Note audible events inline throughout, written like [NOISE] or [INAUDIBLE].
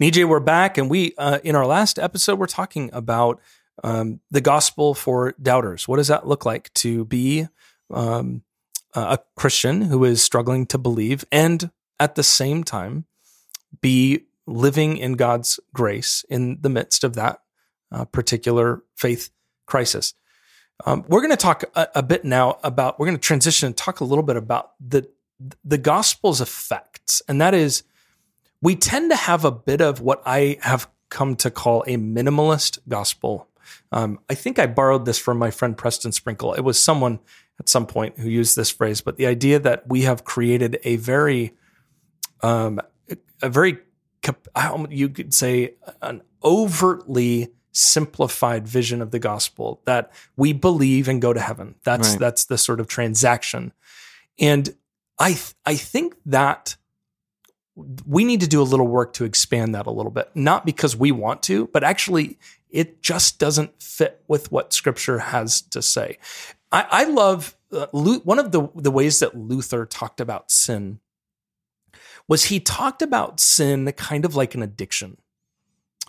AJ, we're back, and we uh, in our last episode we're talking about um, the gospel for doubters. What does that look like to be um, a Christian who is struggling to believe, and at the same time be living in God's grace in the midst of that uh, particular faith crisis? Um, we're going to talk a, a bit now about. We're going to transition and talk a little bit about the the gospel's effects, and that is we tend to have a bit of what I have come to call a minimalist gospel. Um, I think I borrowed this from my friend Preston Sprinkle. It was someone at some point who used this phrase, but the idea that we have created a very, um, a very, you could say, an overtly simplified vision of the gospel that we believe and go to heaven. That's right. that's the sort of transaction, and I th- I think that we need to do a little work to expand that a little bit, not because we want to, but actually it just doesn't fit with what Scripture has to say. I, I love uh, one of the the ways that Luther talked about sin was he talked about sin kind of like an addiction.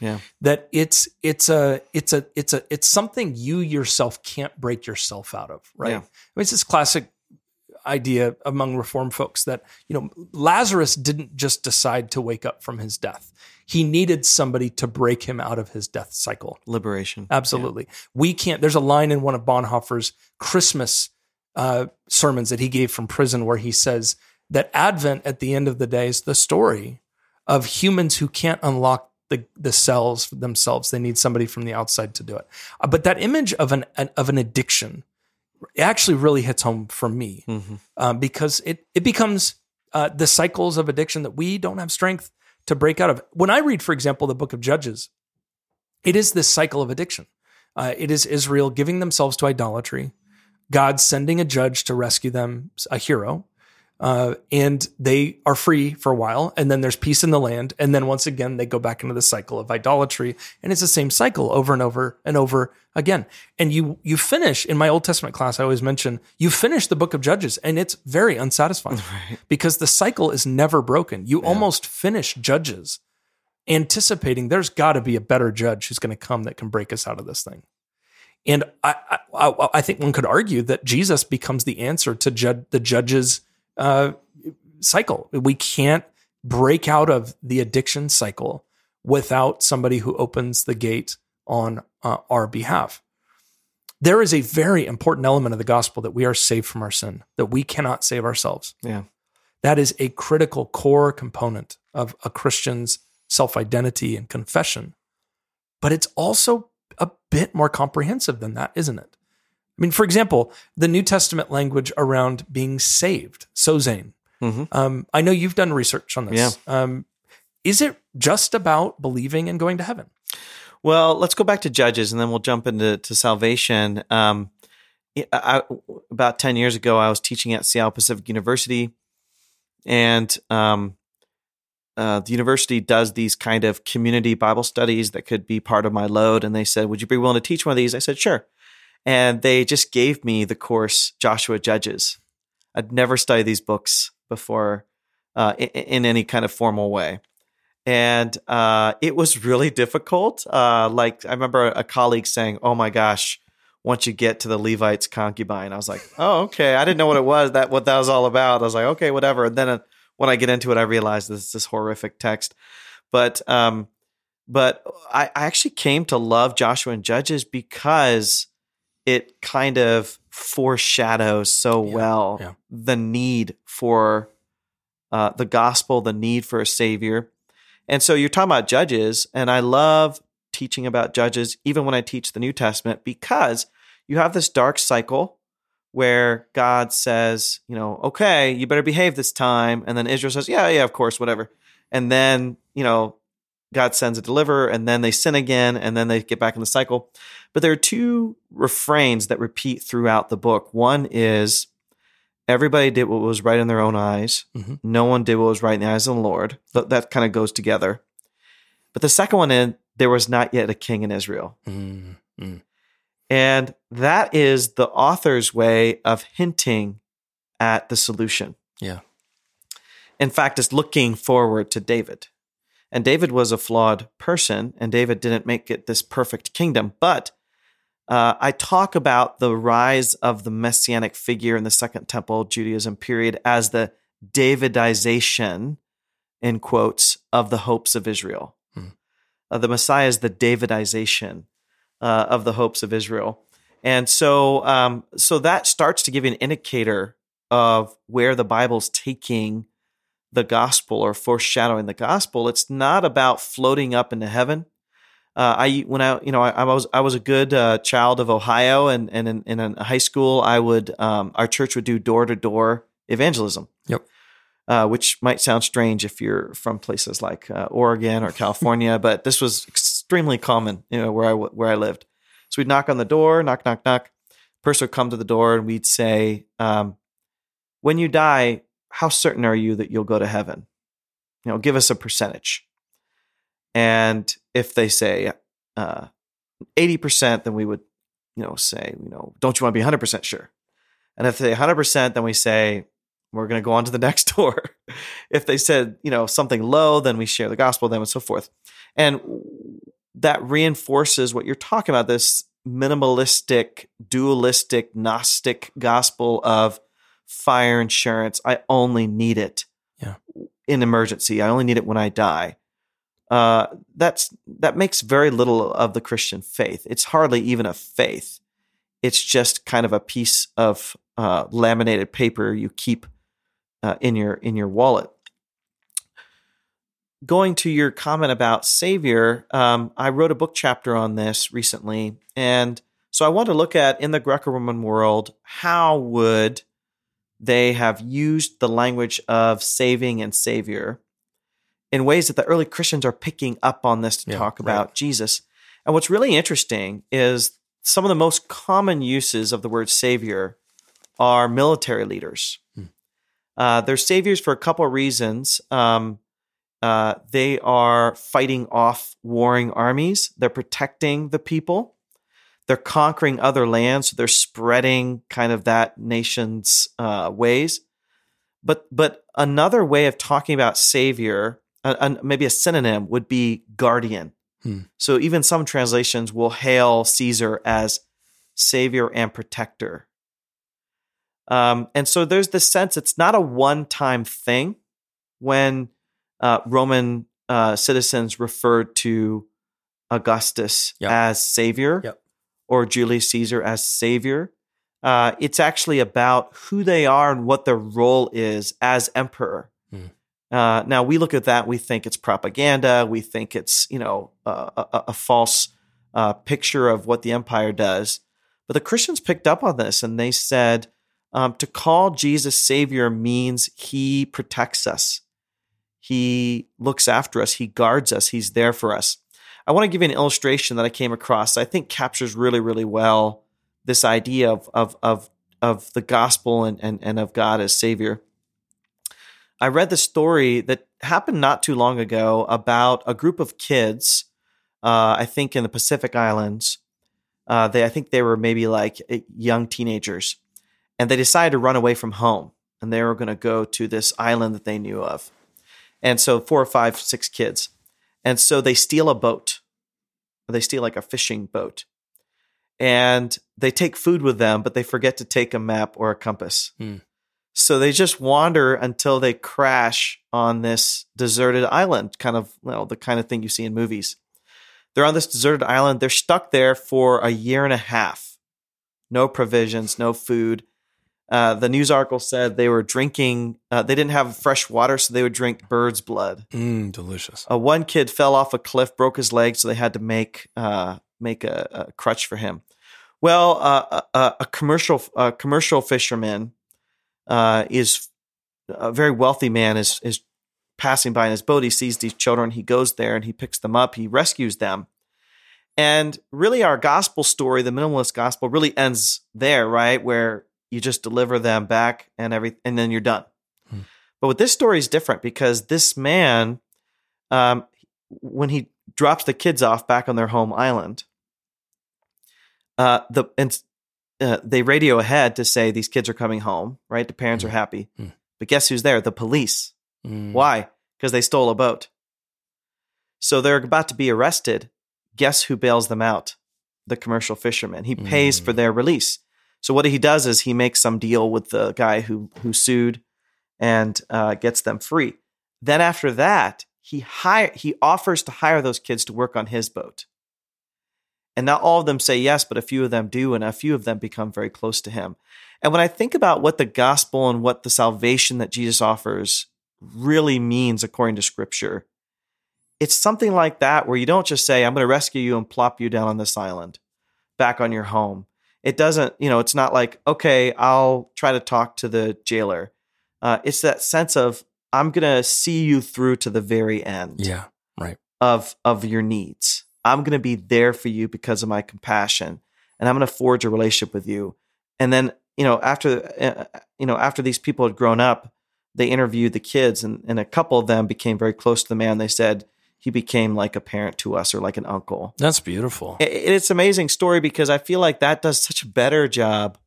Yeah. That it's it's a it's a it's a it's something you yourself can't break yourself out of, right? Yeah. I mean, it's this classic idea among reform folks that you know Lazarus didn't just decide to wake up from his death. He needed somebody to break him out of his death cycle. Liberation. Absolutely. Yeah. We can't. There's a line in one of Bonhoeffer's Christmas uh, sermons that he gave from prison where he says that Advent at the end of the day is the story of humans who can't unlock the, the cells themselves. They need somebody from the outside to do it. Uh, but that image of an, an, of an addiction actually really hits home for me mm-hmm. um, because it it becomes uh, the cycles of addiction that we don't have strength to break out of. When I read, for example, the book of Judges, it is this cycle of addiction. Uh, it is Israel giving themselves to idolatry, God sending a judge to rescue them, a hero, uh, and they are free for a while, and then there's peace in the land, and then once again they go back into the cycle of idolatry, and it's the same cycle over and over and over again. And you you finish in my Old Testament class, I always mention you finish the book of Judges, and it's very unsatisfying [LAUGHS] right. because the cycle is never broken. You yeah. almost finish Judges anticipating there's got to be a better judge who's going to come that can break us out of this thing. And I, I, I think one could argue that Jesus becomes the answer to jud- the judges uh, cycle. We can't break out of the addiction cycle without somebody who opens the gate on uh, our behalf. There is a very important element of the gospel that we are saved from our sin, that we cannot save ourselves. Yeah. That is a critical core component of a Christian's self identity and confession. But it's also a bit more comprehensive than that, isn't it? I mean, for example, the New Testament language around being saved, sozein. Mm-hmm. Um, I know you've done research on this. Yeah. Um, is it just about believing and going to heaven? Well, let's go back to Judges, and then we'll jump into to salvation. Um, I, about ten years ago, I was teaching at Seattle Pacific University, and um, uh, the university does these kind of community Bible studies that could be part of my load. And they said, "Would you be willing to teach one of these?" I said, "Sure." And they just gave me the course Joshua Judges. I'd never studied these books before uh, in, in, any kind of formal way. And uh, it was really difficult. Uh, like, I remember a colleague saying, Oh my gosh, once you get to the Levite's concubine, I was like, Oh, okay. I didn't know what it was, that what that was all about. I was like, Okay, whatever. And then uh, when I get into it, I realized this is this horrific text. But, um, but I, I actually came to love Joshua and Judges because it kind of foreshadows so yeah, well yeah. the need for uh, the gospel, the need for a savior. And so you're talking about judges, and I love teaching about judges, even when I teach the New Testament, because you have this dark cycle where God says, you know, okay, you better behave this time. And then Israel says, yeah, yeah, of course, whatever. And then, you know, God sends a deliverer, and then they sin again, and then they get back in the cycle. But there are two refrains that repeat throughout the book. One is everybody did what was right in their own eyes. Mm-hmm. No one did what was right in the eyes of the Lord. That, that kind of goes together. But the second one is there was not yet a king in Israel. Mm-hmm. And that is the author's way of hinting at the solution. Yeah. In fact, it's looking forward to David. And David was a flawed person, and David didn't make it this perfect kingdom. But uh, I talk about the rise of the messianic figure in the Second Temple Judaism period as the Davidization, in quotes, of the hopes of Israel. Hmm. Uh, the Messiah is the Davidization uh, of the hopes of Israel. And so, um, so that starts to give you an indicator of where the Bible's taking the gospel or foreshadowing the gospel. It's not about floating up into heaven. Uh, I when I you know I, I was I was a good uh, child of Ohio and and in, in high school I would um, our church would do door to door evangelism. Yep. Uh, which might sound strange if you're from places like uh, Oregon or California, [LAUGHS] but this was extremely common, you know, where I where I lived. So we'd knock on the door, knock, knock, knock. Person would come to the door, and we'd say, um, "When you die, how certain are you that you'll go to heaven? You know, give us a percentage. And if they say uh, 80%, then we would, you know, say, you know, don't you want to be 100% sure? And if they 100%, then we say, we're going to go on to the [LAUGHS] next door. if they said, you know, something low, then we share the gospel with them and so forth. And that reinforces what you're talking about this minimalistic, dualistic, Gnostic gospel of fire insurance. I only need it yeah. in emergency. I only need it when I die. Uh, that's that makes very little of the Christian faith. It's hardly even a faith. It's just kind of a piece of uh, laminated paper you keep uh, in your in your wallet. Going to your comment about Savior, um, I wrote a book chapter on this recently, and so I want to look at in the Greco-Roman world how would they have used the language of saving and savior in ways that the early Christians are picking up on this to yeah, talk about right. Jesus. And what's really interesting is some of the most common uses of the word savior are military leaders. Hmm. Uh, they're saviors for a couple of reasons. Um, uh, they are fighting off warring armies, they're protecting the people they're conquering other lands. So they're spreading kind of that nation's uh, ways. But but another way of talking about savior, uh, uh, maybe a synonym, would be guardian. Hmm. So even some translations will hail Caesar as savior and protector. Um, and so there's this sense it's not a one time thing when uh, Roman uh, citizens referred to Augustus yep. as savior. Yep or Julius Caesar as savior. Uh, it's actually about who they are and what their role is as emperor. Mm. Uh, now we look at that, we think it's propaganda, we think it's you know a, a, a false uh, picture of what the empire does. But the Christians picked up on this and they said um, to call Jesus Savior means He protects us, He looks after us, He guards us, He's there for us. I want to give you an illustration that I came across that I think captures really, really well this idea of of of of the gospel and, and, and of God as Savior. I read the story that happened not too long ago about a group of kids, uh, I think in the Pacific Islands. Uh, they, I think they were maybe like eh, young teenagers, and they decided to run away from home, and they were going to go to this island that they knew of. And so, four or five, six kids, and so they steal a boat. They steal like a fishing boat. And they take food with them, but they forget to take a map or a compass. Hmm. So they just wander until they crash on this deserted island, kind of well, the kind of thing you see in movies. They're on this deserted island. They're stuck there for a year and a half. No provisions, no food. Uh, the news article said they were drinking. Uh, they didn't have fresh water, so they would drink bird's blood. Mm, delicious. Uh, one kid fell off a cliff, broke his leg, so they had to make uh, make a, a, crutch for him. Well, uh, a, a, commercial a commercial fisherman uh, is a very wealthy man is is passing by in his boat. He sees these children. He goes there and he picks them up. He rescues them. And really, our gospel story, the minimalist gospel, really ends there, right? Where you just deliver them back and every and then you're done. Hmm. But with this story is different because this man, um, when he drops the kids off back on their home island, uh, the and uh, they radio ahead to say these kids are coming home. Right, the parents are hmm. happy, hmm. but guess who's there? The police. Why? Because they stole a boat. So they're about to be arrested. Guess who bails them out? The commercial fisherman. He pays for their release. So what he does is he makes some deal with the guy who who sued and uh, gets them free. Then after that, he hire he offers to hire those kids to work on his boat. And not all of them say yes, but a few of them do, and a few of them become very close to him. And when I think about what the gospel and what the salvation that Jesus offers really means according to scripture, it's something like that where you don't just say, I'm going to rescue you and plop you down on this island back on your home. It doesn't, you know, it's not like, okay, I'll try to talk to the jailer. Uh, it's that sense of, I'm going to see you through to the very end Yeah. Right. Of of your needs. I'm going to be there for you because of my compassion, and I'm going to forge a relationship with you. And then, you know, after uh, you know, after these people had grown up, they interviewed the kids, and, and a couple of them became very close to the man. They said he became like a parent to us or like an uncle. That's beautiful. It- it's an amazing story because I feel like that does such a better job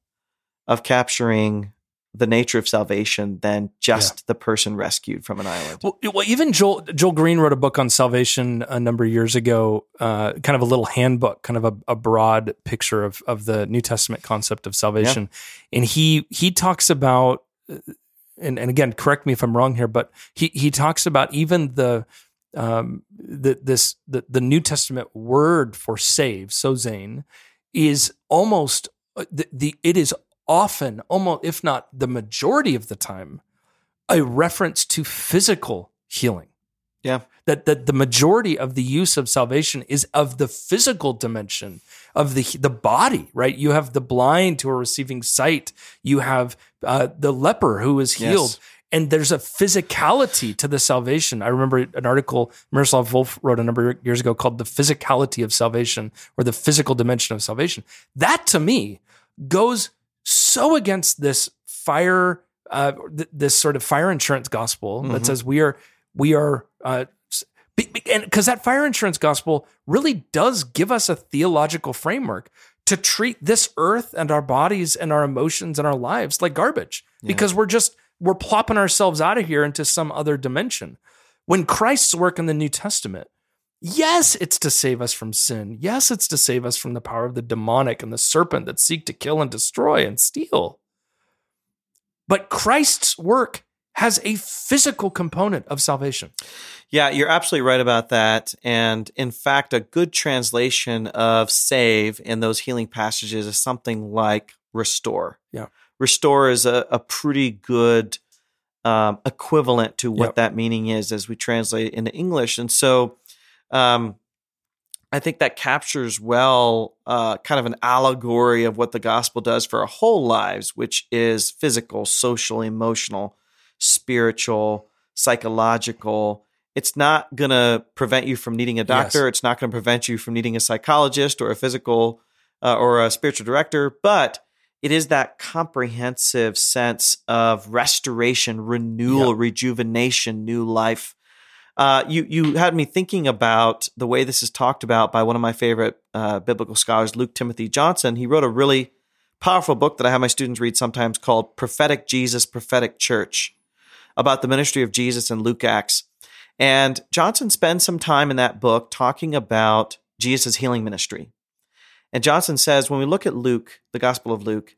of capturing the nature of salvation than just the person rescued from an island. Well, well, even Joel Joel Green wrote a book on salvation a number of years ago, uh, kind of a little handbook, kind of a, a broad picture of of the New Testament concept of salvation, and he he talks about, uh, and and again, correct me if I'm wrong here, but he he talks about even the um the this the the New Testament word for save, sozein, is almost uh, the, the it is often almost if not the majority of the time a reference to physical healing. Yeah. That that the majority of the use of salvation is of the physical dimension of the the body, right? You have the blind who are receiving sight. You have uh, the leper who is healed. Yes. And there's a physicality to the salvation. I remember an article Miroslav Volf wrote a number of years ago called "The Physicality of Salvation" or the physical dimension of salvation. That to me goes so against this fire uh, th- this sort of fire insurance gospel that Mhm. says we are we are uh, be- be- and because that fire insurance gospel really does give us a theological framework to treat this earth and our bodies and our emotions and our lives like garbage because we're just we're plopping ourselves out of here into some other dimension when christ's work in the new testament yes it's to save us from sin yes it's to save us from the power of the demonic and the serpent that seek to kill and destroy and steal but Christ's work has a physical component of salvation. Yeah, you're absolutely right about that. And in fact, a good translation of save in those healing passages is something like restore. Yeah. Restore is a, a pretty good um, equivalent to what Yep. that meaning is as we translate it into English. And so um, I think that captures well uh, kind of an allegory of what the gospel does for our whole lives, which is physical, social, emotional, spiritual, psychological. It's not going to prevent you from needing a doctor. It's not going to prevent you from needing a psychologist or a physical uh, or a spiritual director, but it is that comprehensive sense of restoration, renewal, Yeah. rejuvenation, new life. Uh, you you had me thinking about the way this is talked about by one of my favorite uh, biblical scholars, Luke Timothy Johnson. He wrote a really powerful book that I have my students read sometimes called "Prophetic Jesus, Prophetic Church," about the ministry of Jesus in Luke Acts. And Johnson spends some time in that book talking about Jesus' healing ministry. And Johnson says when we look at Luke, the Gospel of Luke,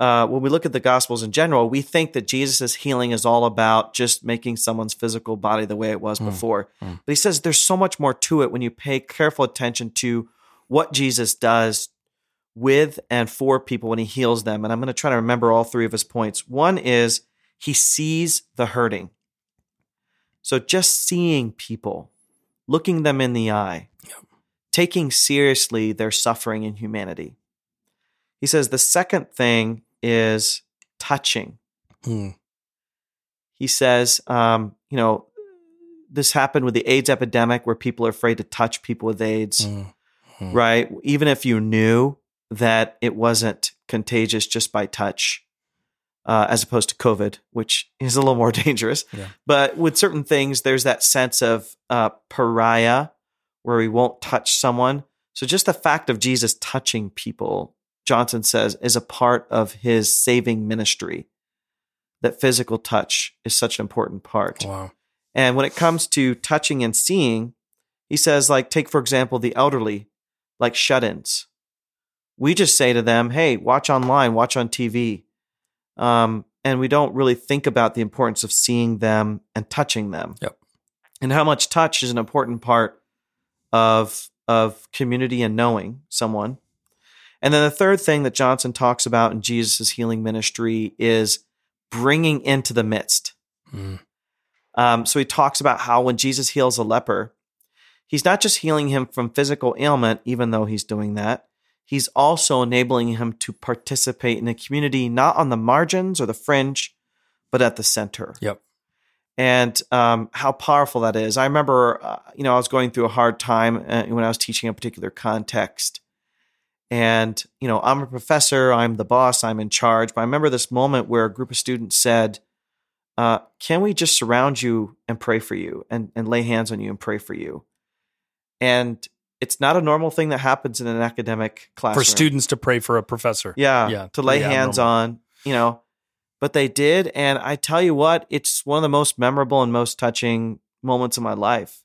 uh, when we look at the Gospels in general, we think that Jesus' healing is all about just making someone's physical body the way it was Mm, before. mm. But he says there's so much more to it when you pay careful attention to what Jesus does with and for people when he heals them. And I'm going to try to remember all three of his points. One is he sees the hurting. So just seeing people, looking them in the eye, taking seriously their suffering and humanity. He says the second thing is touching. Mm. He says, um, you know, this happened with the AIDS epidemic where people are afraid to touch people with AIDS, Mm. Mm. right? Even if you knew that it wasn't contagious just by touch, uh, as opposed to COVID, which is a little more [LAUGHS] dangerous. Yeah. But with certain things, there's that sense of uh, pariah where we won't touch someone. So just the fact of Jesus touching people, Johnson says, is a part of his saving ministry. That physical touch is such an important part. Wow. And when it comes to touching and seeing, He says, like, take for example the elderly, like shut ins. We just say to them, hey, watch online, watch on TV. Um, and we don't really think about the importance of seeing them and touching them. Yep. And how much touch is an important part of of community and knowing someone. And then the third thing that Johnson talks about in Jesus' healing ministry is bringing into the midst. Mm. Um, so he talks about how when Jesus heals a leper, he's not just healing him from physical ailment, even though he's doing that, he's also enabling him to participate in a community not on the margins or the fringe, but at the center. Yep. And um, how powerful that is. I remember, uh, you know, I was going through a hard time uh, when I was teaching a particular context. And, you know, I'm a professor, I'm the boss, I'm in charge. But I remember this moment where a group of students said, uh, Can we just surround you and pray for you and, and lay hands on you and pray for you? And it's not a normal thing that happens in an academic classroom. For students to pray for a professor. Yeah. Yeah, To lay pretty hands abnormal. on, you know. But they did. And I tell you what, it's one of the most memorable and most touching moments of my life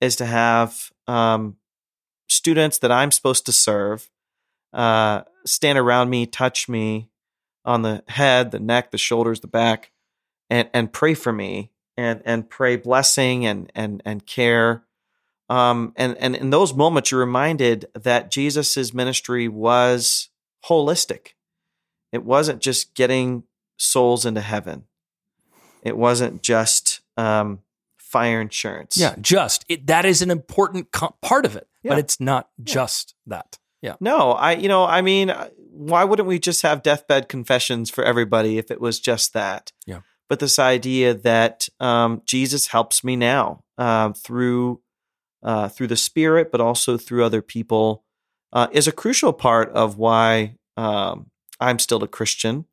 is to have um, students that I'm supposed to serve uh, stand around me, touch me on the head, the neck, the shoulders, the back, and and pray for me and and pray blessing and and and care. Um, and and in those moments, you're reminded that Jesus's ministry was holistic. It wasn't just getting souls into heaven. It wasn't just um, fire insurance. Yeah, just it, that is an important co- part of it, Yeah. but it's not just that. Yeah, No, I you know, I mean, uh, why wouldn't we just have deathbed confessions for everybody if it was just that? Yeah. But this idea that um, Jesus helps me now uh, through uh, through the Spirit, but also through other people, uh, is a crucial part of why um, I'm still a Christian.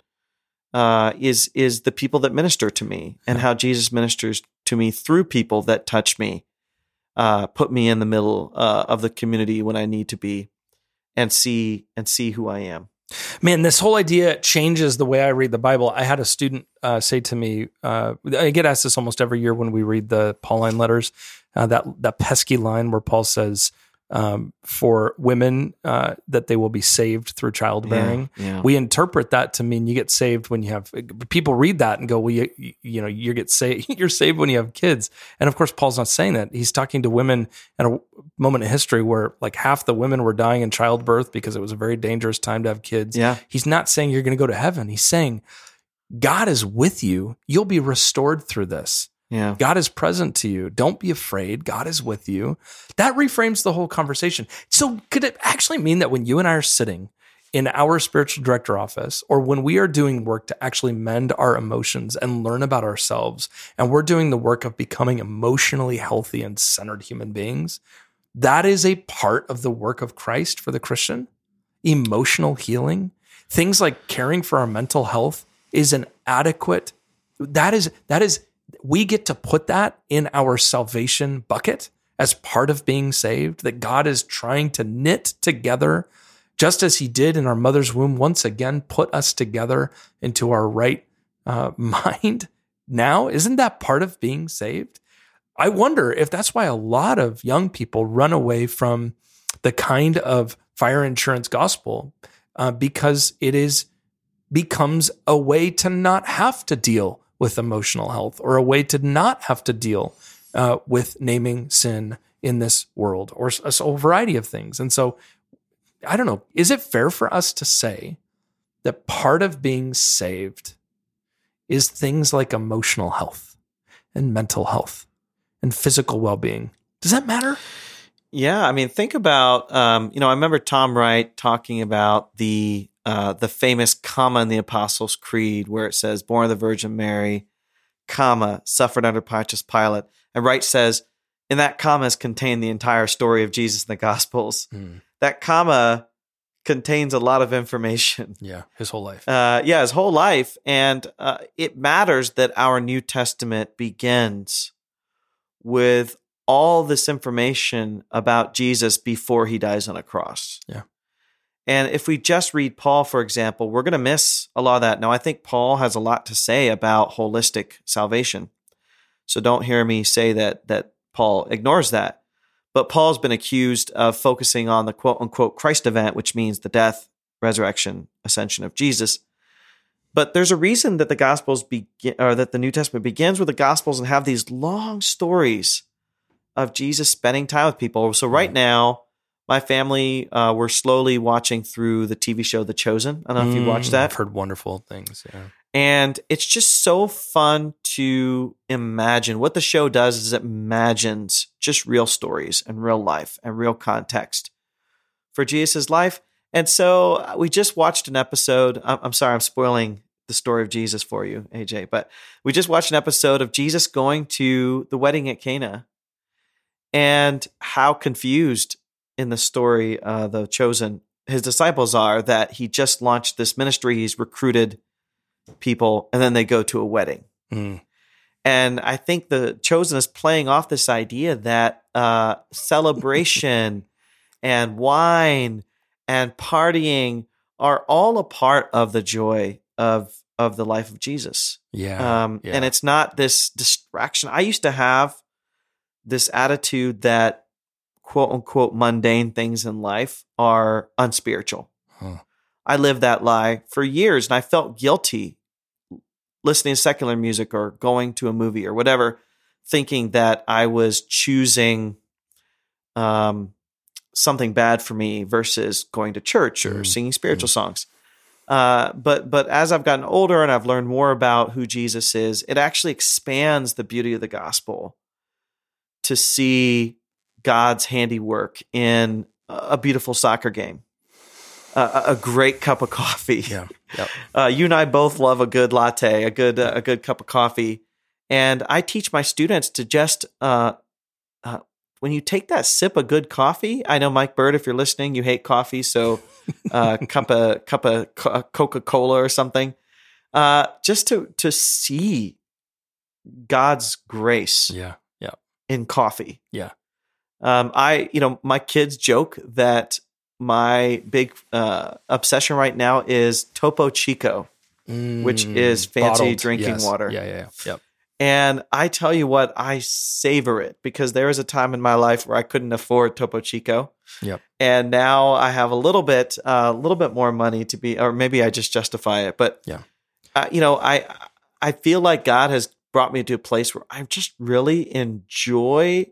Uh, is is the people that minister to me and how Jesus ministers to me through people that touch me, uh, put me in the middle uh, of the community when I need to be and see and see who I am. man, this whole idea changes the way I read the Bible. I had a student uh, say to me, uh, I get asked this almost every year when we read the Pauline letters. Uh, that that pesky line where Paul says um, for women uh, that they will be saved through childbearing. yeah. we interpret that to mean you get saved when you have people read that and go well you, you know you get saved [LAUGHS] you're saved when you have kids and of course paul's not saying that he's talking to women at a moment in history where like half the women were dying in childbirth because it was a very dangerous time to have kids Yeah. he's not saying you're going to go to heaven he's saying god is with you you'll be restored through this Yeah. God is present to you. Don't be afraid. God is with you. That reframes the whole conversation. So, could it actually mean that when you and I are sitting in our spiritual director office, or when we are doing work to actually mend our emotions and learn about ourselves, and we're doing the work of becoming emotionally healthy and centered human beings, that is a part of the work of Christ for the Christian? Emotional healing, things like caring for our mental health is an adequate that is that is we get to put that in our salvation bucket as part of being saved that God is trying to knit together just as he did in our mother's womb once again put us together into our right uh, [LAUGHS] mind. Now isn't that part of being saved? I wonder if that's why a lot of young people run away from the kind of fire insurance gospel uh, because it is becomes a way to not have to deal with emotional health or a way to not have to deal uh, with naming sin in this world or a whole variety of things. And so, I don't know, is it fair for us to say that part of being saved is things like emotional health and mental health and physical well being? Does that matter? Yeah, I mean, think about um, you know, I remember Tom Wright talking about the uh, the famous comma in the Apostles' Creed where it says, "Born of the Virgin Mary, comma suffered under Pontius Pilate," and Wright says, in that comma is contained the entire story of Jesus in the Gospels. That comma contains a lot of information. [LAUGHS] Yeah, his whole life. Uh, yeah, his whole life, and uh, it matters that our New Testament begins with all this information about Jesus before he dies on a cross. Yeah. And if we just read Paul, for example, we're going to miss a lot of that. Now, I think Paul has a lot to say about holistic salvation. So don't hear me say that that Paul ignores that. But Paul's been accused of focusing on the quote unquote Christ event, which means the death, resurrection, ascension of Jesus. But there's a reason that the Gospels begin, or that the New Testament begins with the Gospels and have these long stories of Jesus spending time with people. So right now, my family uh, we're slowly watching through the TV show The Chosen. I don't know if you watched Mm, that. I've heard wonderful things. Yeah. And it's just so fun to imagine. What the show does is it imagines just real stories and real life and real context for Jesus' life. And so uh, we just watched an episode. I'm, I'm sorry, I'm spoiling the story of Jesus for you, AJ, but we just watched an episode of Jesus going to the wedding at Cana and how confused in the story, uh, the chosen, his disciples are that he just launched this ministry. He's recruited people and then they go to a wedding. Mm. And I think the chosen is playing off this idea that uh, [LAUGHS] celebration and wine and partying are all a part of the joy of of the life of Jesus. Yeah. Um, yeah. And it's not this distraction. I used to have this attitude that quote unquote mundane things in life are unspiritual. Huh. I lived that lie for years and I felt guilty listening to secular music or going to a movie or whatever, thinking that I was choosing um, something bad for me versus going to church or Mm, singing spiritual songs. Uh, but but as I've gotten older and I've learned more about who Jesus is, it actually expands the beauty of the gospel to see God's handiwork in a beautiful soccer game, a, a great cup of coffee. yeah. [LAUGHS] Yep. Uh, you and I both love a good latte, a good uh, a good cup of coffee, and I teach my students to just uh, uh, when you take that sip of good coffee. I know Mike Bird, if you're listening, you hate coffee, so [LAUGHS] uh, cup of cup of Coca Cola or something, uh, just to to see God's grace Yeah. Yeah. in coffee. Yeah. Um, I, you know, my kids joke that my big uh, obsession right now is Topo Chico, Which Mm, is fancy bottled, drinking yes. water. Yeah. Yeah. Yeah. Yep. and I tell you what, I savor it because there was a time in my life where I couldn't afford Topo Chico. Yep. And now I have a little bit, a little bit more money to be, or maybe I just justify it. But Yeah. uh, you know, I, I feel like God has brought me to a place where I just really enjoy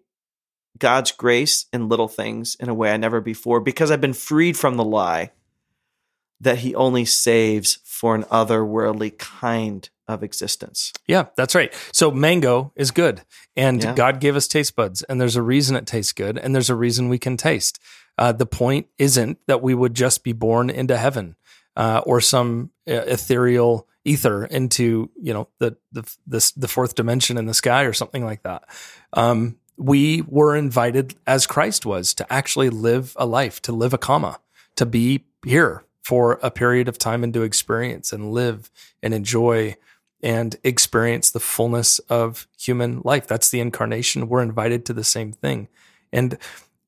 God's grace in little things in a way I never before because I've been freed from the lie that He only saves for an otherworldly kind of existence. Yeah, that's right. So mango is good, and Yeah. God gave us taste buds, and there's a reason it tastes good, and there's a reason we can taste. Uh, the point isn't that we would just be born into heaven uh, or some uh, ethereal ether into you know the the the, the fourth dimension in the sky or something like that. Um, we were invited, as Christ was, to actually live a life, to live a comma, to be here for a period of time and to experience and live and enjoy and experience the fullness of human life. That's the incarnation. We're invited to the same thing. And,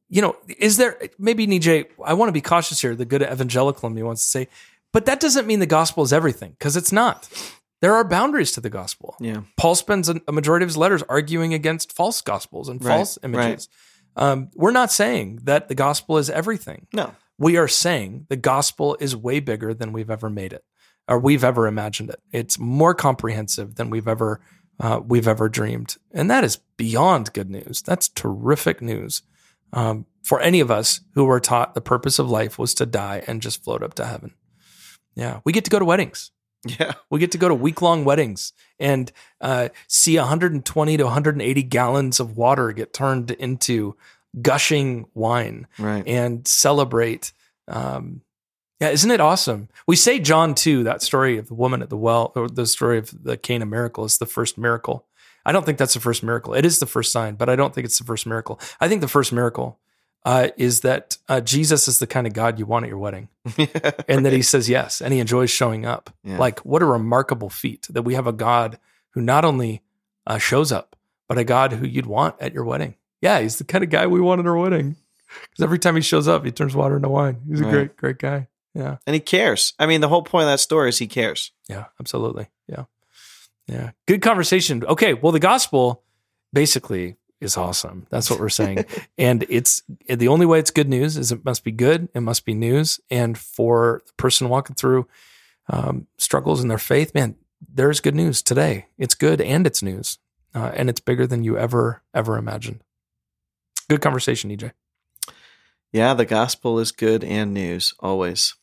you know, is there maybe, Nijay, I want to be cautious here. The good evangelical in me wants to say, but that doesn't mean the gospel is everything because it's not. There are boundaries to the gospel. Yeah. Paul spends a majority of his letters arguing against false gospels and Right, false images. Um, we're not saying that the gospel is everything No. we are saying the gospel is way bigger than we've ever made it or we've ever imagined it. It's more comprehensive than we've ever uh, we've ever dreamed, and that is beyond good news. That's terrific news um, for any of us who were taught the purpose of life was to die and just float up to heaven. Yeah, we get to go to weddings. Yeah. We get to go to week long weddings and uh, see 120 to 180 gallons of water get turned into gushing wine Right. and celebrate. Um, yeah, isn't it awesome? We say John 2, that story of the woman at the well, or the story of the Cana miracle is the first miracle. I don't think that's the first miracle. It is the first sign, but I don't think it's the first miracle. I think the first miracle uh, is that uh, Jesus is the kind of God you want at your wedding [LAUGHS] and that he says yes and he enjoys showing up. Yeah. Like, what a remarkable feat that we have a God who not only uh, shows up, but a God who you'd want at your wedding. Yeah, he's the kind of guy we want at our wedding. Because every time he shows up, he turns water into wine. He's a Right. great, great guy. Yeah, and he cares. I mean, the whole point of that story is he cares. yeah, absolutely. Yeah, yeah. Good conversation. Okay, well, the gospel basically is awesome. That's what we're [LAUGHS] saying. and it's the only way it's good news is it must be good. It must be news. And for the person walking through um, struggles in their faith, man, there's good news today. It's good and it's news. Uh, and it's bigger than you ever, ever imagined. Good conversation, AJ. Yeah, the gospel is good and news always.